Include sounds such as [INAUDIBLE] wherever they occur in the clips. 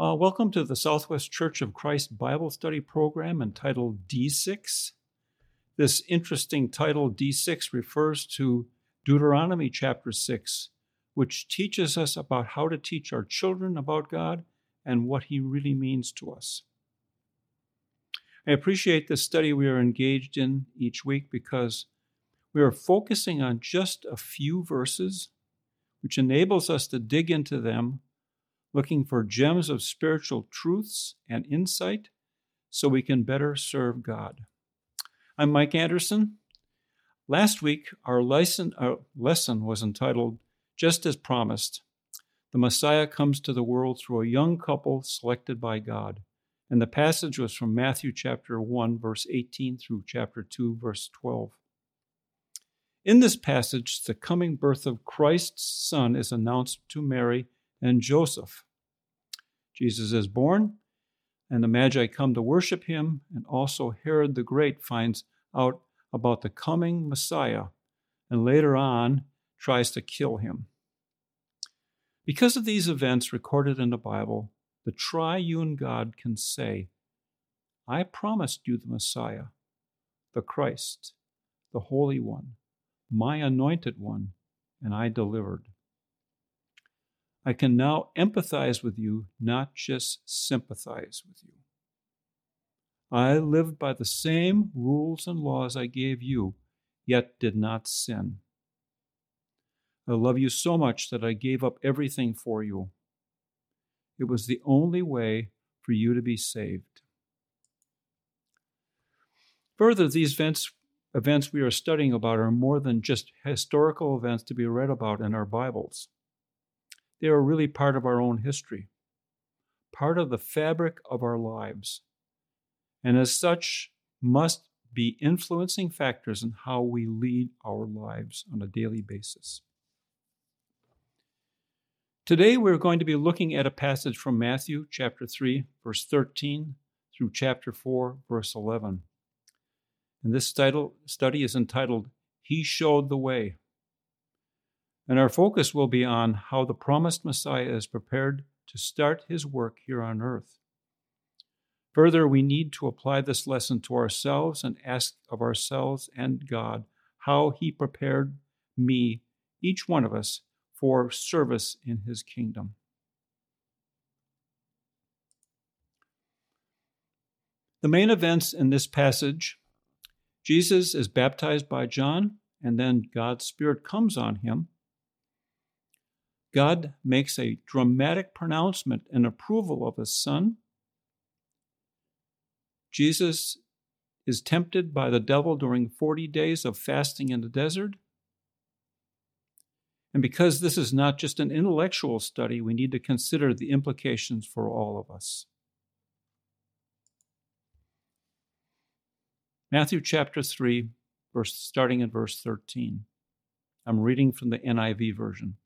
Uh, welcome to the Southwest Church of Christ Bible Study program entitled D6. This interesting title, D6, refers to Deuteronomy chapter 6, which teaches us about how to teach our children about God and what He really means to us. I appreciate the study we are engaged in each week because we are focusing on just a few verses, which enables us to dig into them looking for gems of spiritual truths and insight so we can better serve God. I'm Mike Anderson. Last week, our lesson, was entitled Just as Promised. The Messiah comes to the world through a young couple selected by God. And the passage was from Matthew chapter 1, verse 18 through chapter 2, verse 12. In this passage, the coming birth of Christ's Son is announced to Mary and Joseph. Jesus is born, and the Magi come to worship him, and also Herod the Great finds out about the coming Messiah and later on tries to kill him. Because of these events recorded in the Bible, the triune God can say, I promised you the Messiah, the Christ, the Holy One, my anointed one, and I delivered. I can now empathize with you, not just sympathize with you. I lived by the same rules and laws I gave you, yet did not sin. I love you so much that I gave up everything for you. It was the only way for you to be saved. Further, these events, events we are studying about are more than just historical events to be read about in our Bibles. They are really part of our own history, part of the fabric of our lives, and as such must be influencing factors in how we lead our lives on a daily basis. Today we're going to be looking at a passage from Matthew chapter 3, verse 13 through chapter 4, verse 11. And this study is entitled, He Showed the Way. And our focus will be on how the promised Messiah is prepared to start his work here on earth. Further, we need to apply this lesson to ourselves and ask of ourselves and God how he prepared me, each one of us, for service in his kingdom. The main events in this passage Jesus is baptized by John, and then God's Spirit comes on him. God makes a dramatic pronouncement and approval of his son. Jesus is tempted by the devil during 40 days of fasting in the desert. And because this is not just an intellectual study, we need to consider the implications for all of us. Matthew chapter 3, verse, starting in verse 13. I'm reading from the NIV version.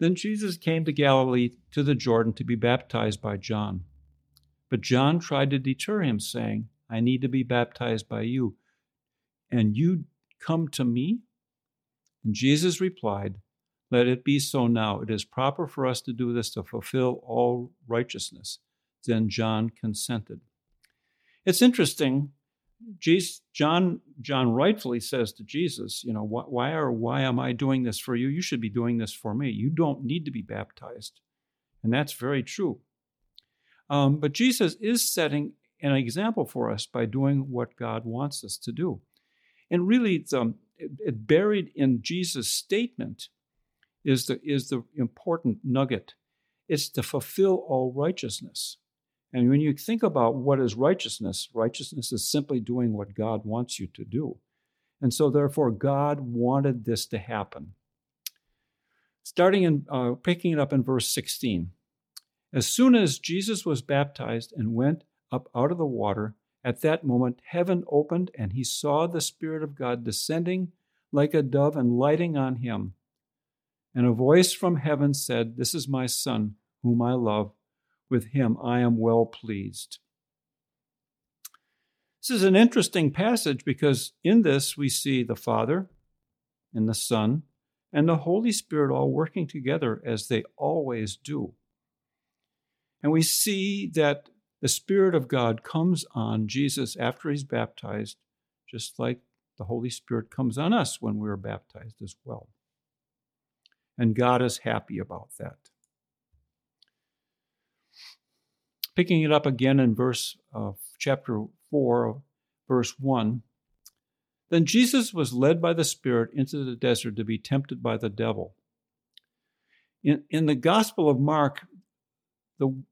Then Jesus came to Galilee to the Jordan to be baptized by John. But John tried to deter him, saying, I need to be baptized by you, and you come to me? And Jesus replied, Let it be so now. It is proper for us to do this to fulfill all righteousness. Then John consented. It's interesting Jesus, John, John rightfully says to Jesus, you know, why are why am I doing this for you? You should be doing this for me. You don't need to be baptized, and that's very true. Um, but Jesus is setting an example for us by doing what God wants us to do, and really, it's, um, it, it buried in Jesus' statement is the is the important nugget. It's to fulfill all righteousness. And when you think about what is righteousness, righteousness is simply doing what God wants you to do. And so, therefore, God wanted this to happen. Starting in, uh, picking it up in verse 16. As soon as Jesus was baptized and went up out of the water, at that moment heaven opened and he saw the Spirit of God descending like a dove and lighting on him. And a voice from heaven said, This is my Son, whom I love with him I am well pleased. This is an interesting passage because in this we see the Father and the Son and the Holy Spirit all working together as they always do. And we see that the Spirit of God comes on Jesus after he's baptized, just like the Holy Spirit comes on us when we're baptized as well. And God is happy about that. Picking it up again in verse uh, chapter 4, verse 1. Then Jesus was led by the Spirit into the desert to be tempted by the devil. In, in the Gospel of Mark, the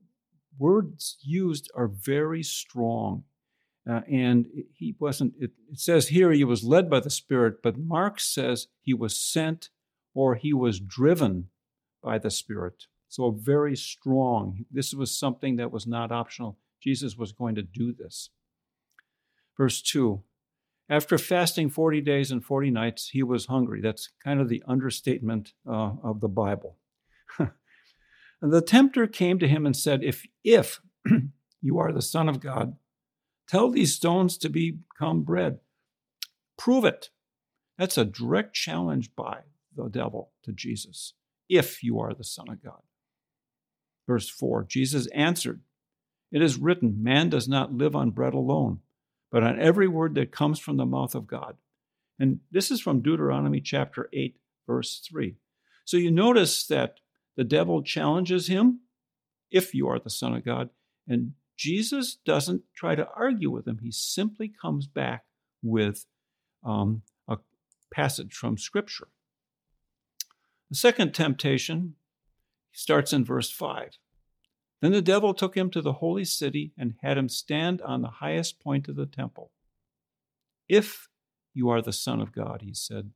words used are very strong. Uh, and he wasn't, it, it says here he was led by the Spirit, but Mark says he was sent or he was driven by the Spirit. So very strong. This was something that was not optional. Jesus was going to do this. Verse 2 After fasting 40 days and 40 nights, he was hungry. That's kind of the understatement uh, of the Bible. [LAUGHS] The tempter came to him and said, If, if [CLEARS THROAT] you are the Son of God, tell these stones to become bread. Prove it. That's a direct challenge by the devil to Jesus, if you are the Son of God. Verse 4 Jesus answered, It is written, Man does not live on bread alone, but on every word that comes from the mouth of God. And this is from Deuteronomy chapter 8, verse 3. So you notice that the devil challenges him, if you are the Son of God. And Jesus doesn't try to argue with him, he simply comes back with um, a passage from Scripture. The second temptation starts in verse 5. Then the devil took him to the holy city and had him stand on the highest point of the temple. If you are the Son of God, he said,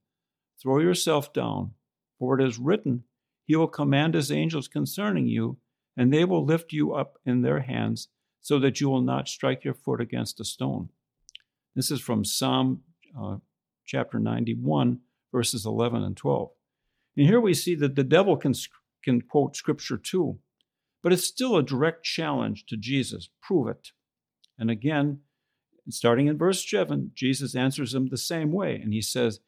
throw yourself down, for it is written, he will command his angels concerning you, and they will lift you up in their hands, so that you will not strike your foot against a stone. This is from Psalm uh, chapter 91, verses 11 and 12. And here we see that the devil can, can quote scripture too, but it's still a direct challenge to Jesus. Prove it. And again, starting in verse 7, Jesus answers him the same way, and he says,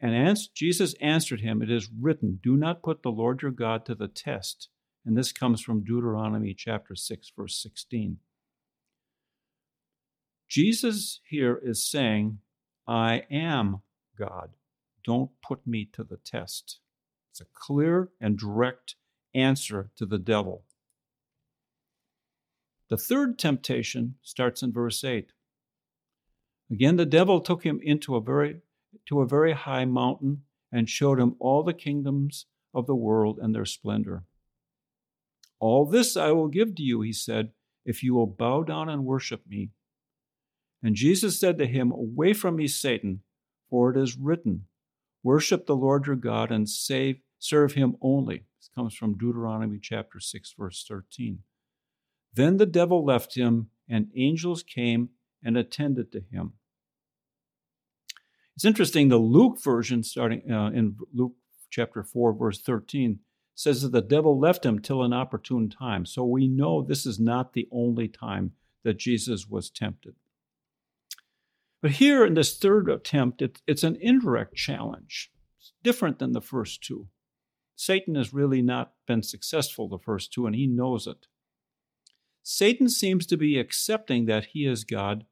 and ans- Jesus answered him, It is written, Do not put the Lord your God to the test. And this comes from Deuteronomy chapter 6, verse 16. Jesus here is saying, I am God. Don't put me to the test. It's a clear and direct answer to the devil. The third temptation starts in verse 8. Again, the devil took him into a very to a very high mountain and showed him all the kingdoms of the world and their splendor. All this I will give to you, he said, if you will bow down and worship me. And Jesus said to him, Away from me, Satan, for it is written, Worship the Lord your God and save, serve him only. This comes from Deuteronomy chapter 6, verse 13. Then the devil left him, and angels came and attended to him. It's interesting, the Luke version, starting uh, in Luke chapter 4, verse 13, says that the devil left him till an opportune time. So we know this is not the only time that Jesus was tempted. But here in this third attempt, it, it's an indirect challenge. It's different than the first two. Satan has really not been successful the first two, and he knows it. Satan seems to be accepting that he is God,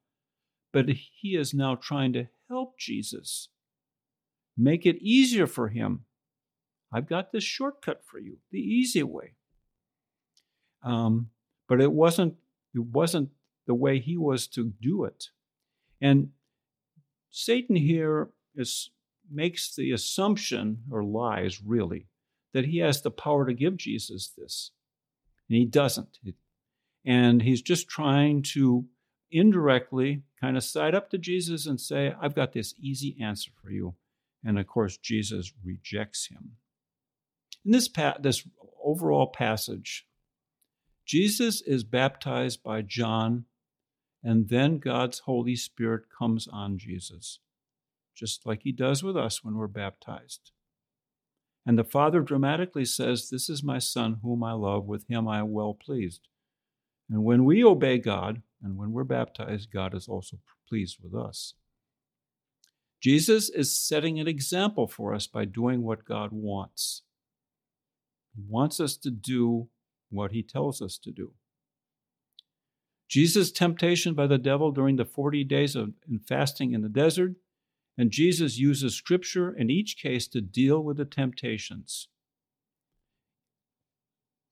but he is now trying to help Jesus. Make it easier for him. I've got this shortcut for you, the easy way. Um, but it wasn't it wasn't the way he was to do it. And Satan here is, makes the assumption, or lies really, that he has the power to give Jesus this. And he doesn't. And he's just trying to indirectly kind of side up to Jesus and say, I've got this easy answer for you. And of course, Jesus rejects him. In this, pa- this overall passage, Jesus is baptized by John, and then God's Holy Spirit comes on Jesus, just like he does with us when we're baptized. And the Father dramatically says, This is my Son whom I love, with him I am well pleased. And when we obey God, and when we're baptized, God is also pleased with us. Jesus is setting an example for us by doing what God wants. He wants us to do what he tells us to do. Jesus' temptation by the devil during the 40 days of fasting in the desert, and Jesus uses scripture in each case to deal with the temptations.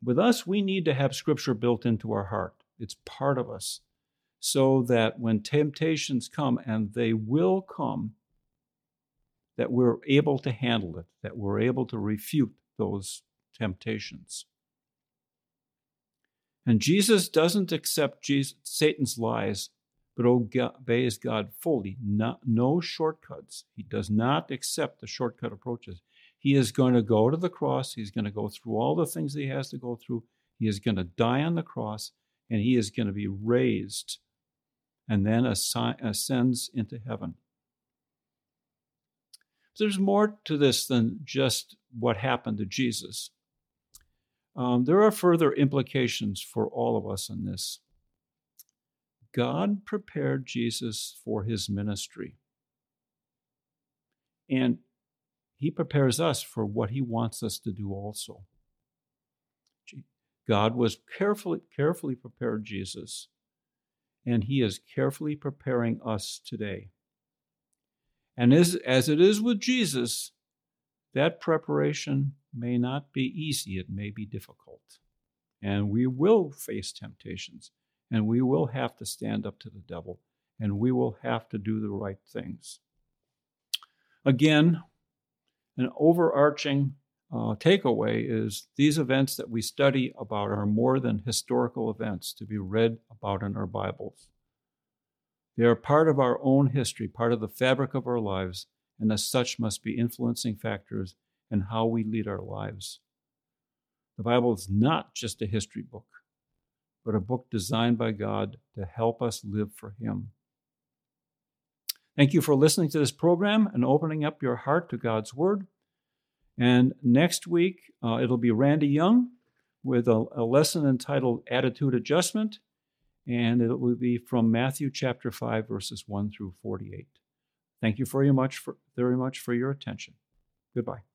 With us, we need to have scripture built into our heart. It's part of us. So that when temptations come, and they will come, that we're able to handle it, that we're able to refute those temptations. And Jesus doesn't accept Jesus, Satan's lies, but obeys God fully. Not, no shortcuts. He does not accept the shortcut approaches. He is going to go to the cross. He's going to go through all the things that he has to go through. He is going to die on the cross, and he is going to be raised and then ascends into heaven. There's more to this than just what happened to Jesus. Um, there are further implications for all of us in this. God prepared Jesus for his ministry. And he prepares us for what he wants us to do also. God was carefully, carefully prepared Jesus, and he is carefully preparing us today. And as, as it is with Jesus, that preparation may not be easy, it may be difficult. And we will face temptations, and we will have to stand up to the devil, and we will have to do the right things. Again, an overarching uh, takeaway is these events that we study about are more than historical events to be read about in our Bibles. They are part of our own history, part of the fabric of our lives, and as such must be influencing factors in how we lead our lives. The Bible is not just a history book, but a book designed by God to help us live for Him. Thank you for listening to this program and opening up your heart to God's Word. And next week, uh, it'll be Randy Young with a, a, lesson entitled Attitude Adjustment, and it will be from Matthew chapter 5, verses 1 through 48. Thank you very much for, very much for your attention. Goodbye.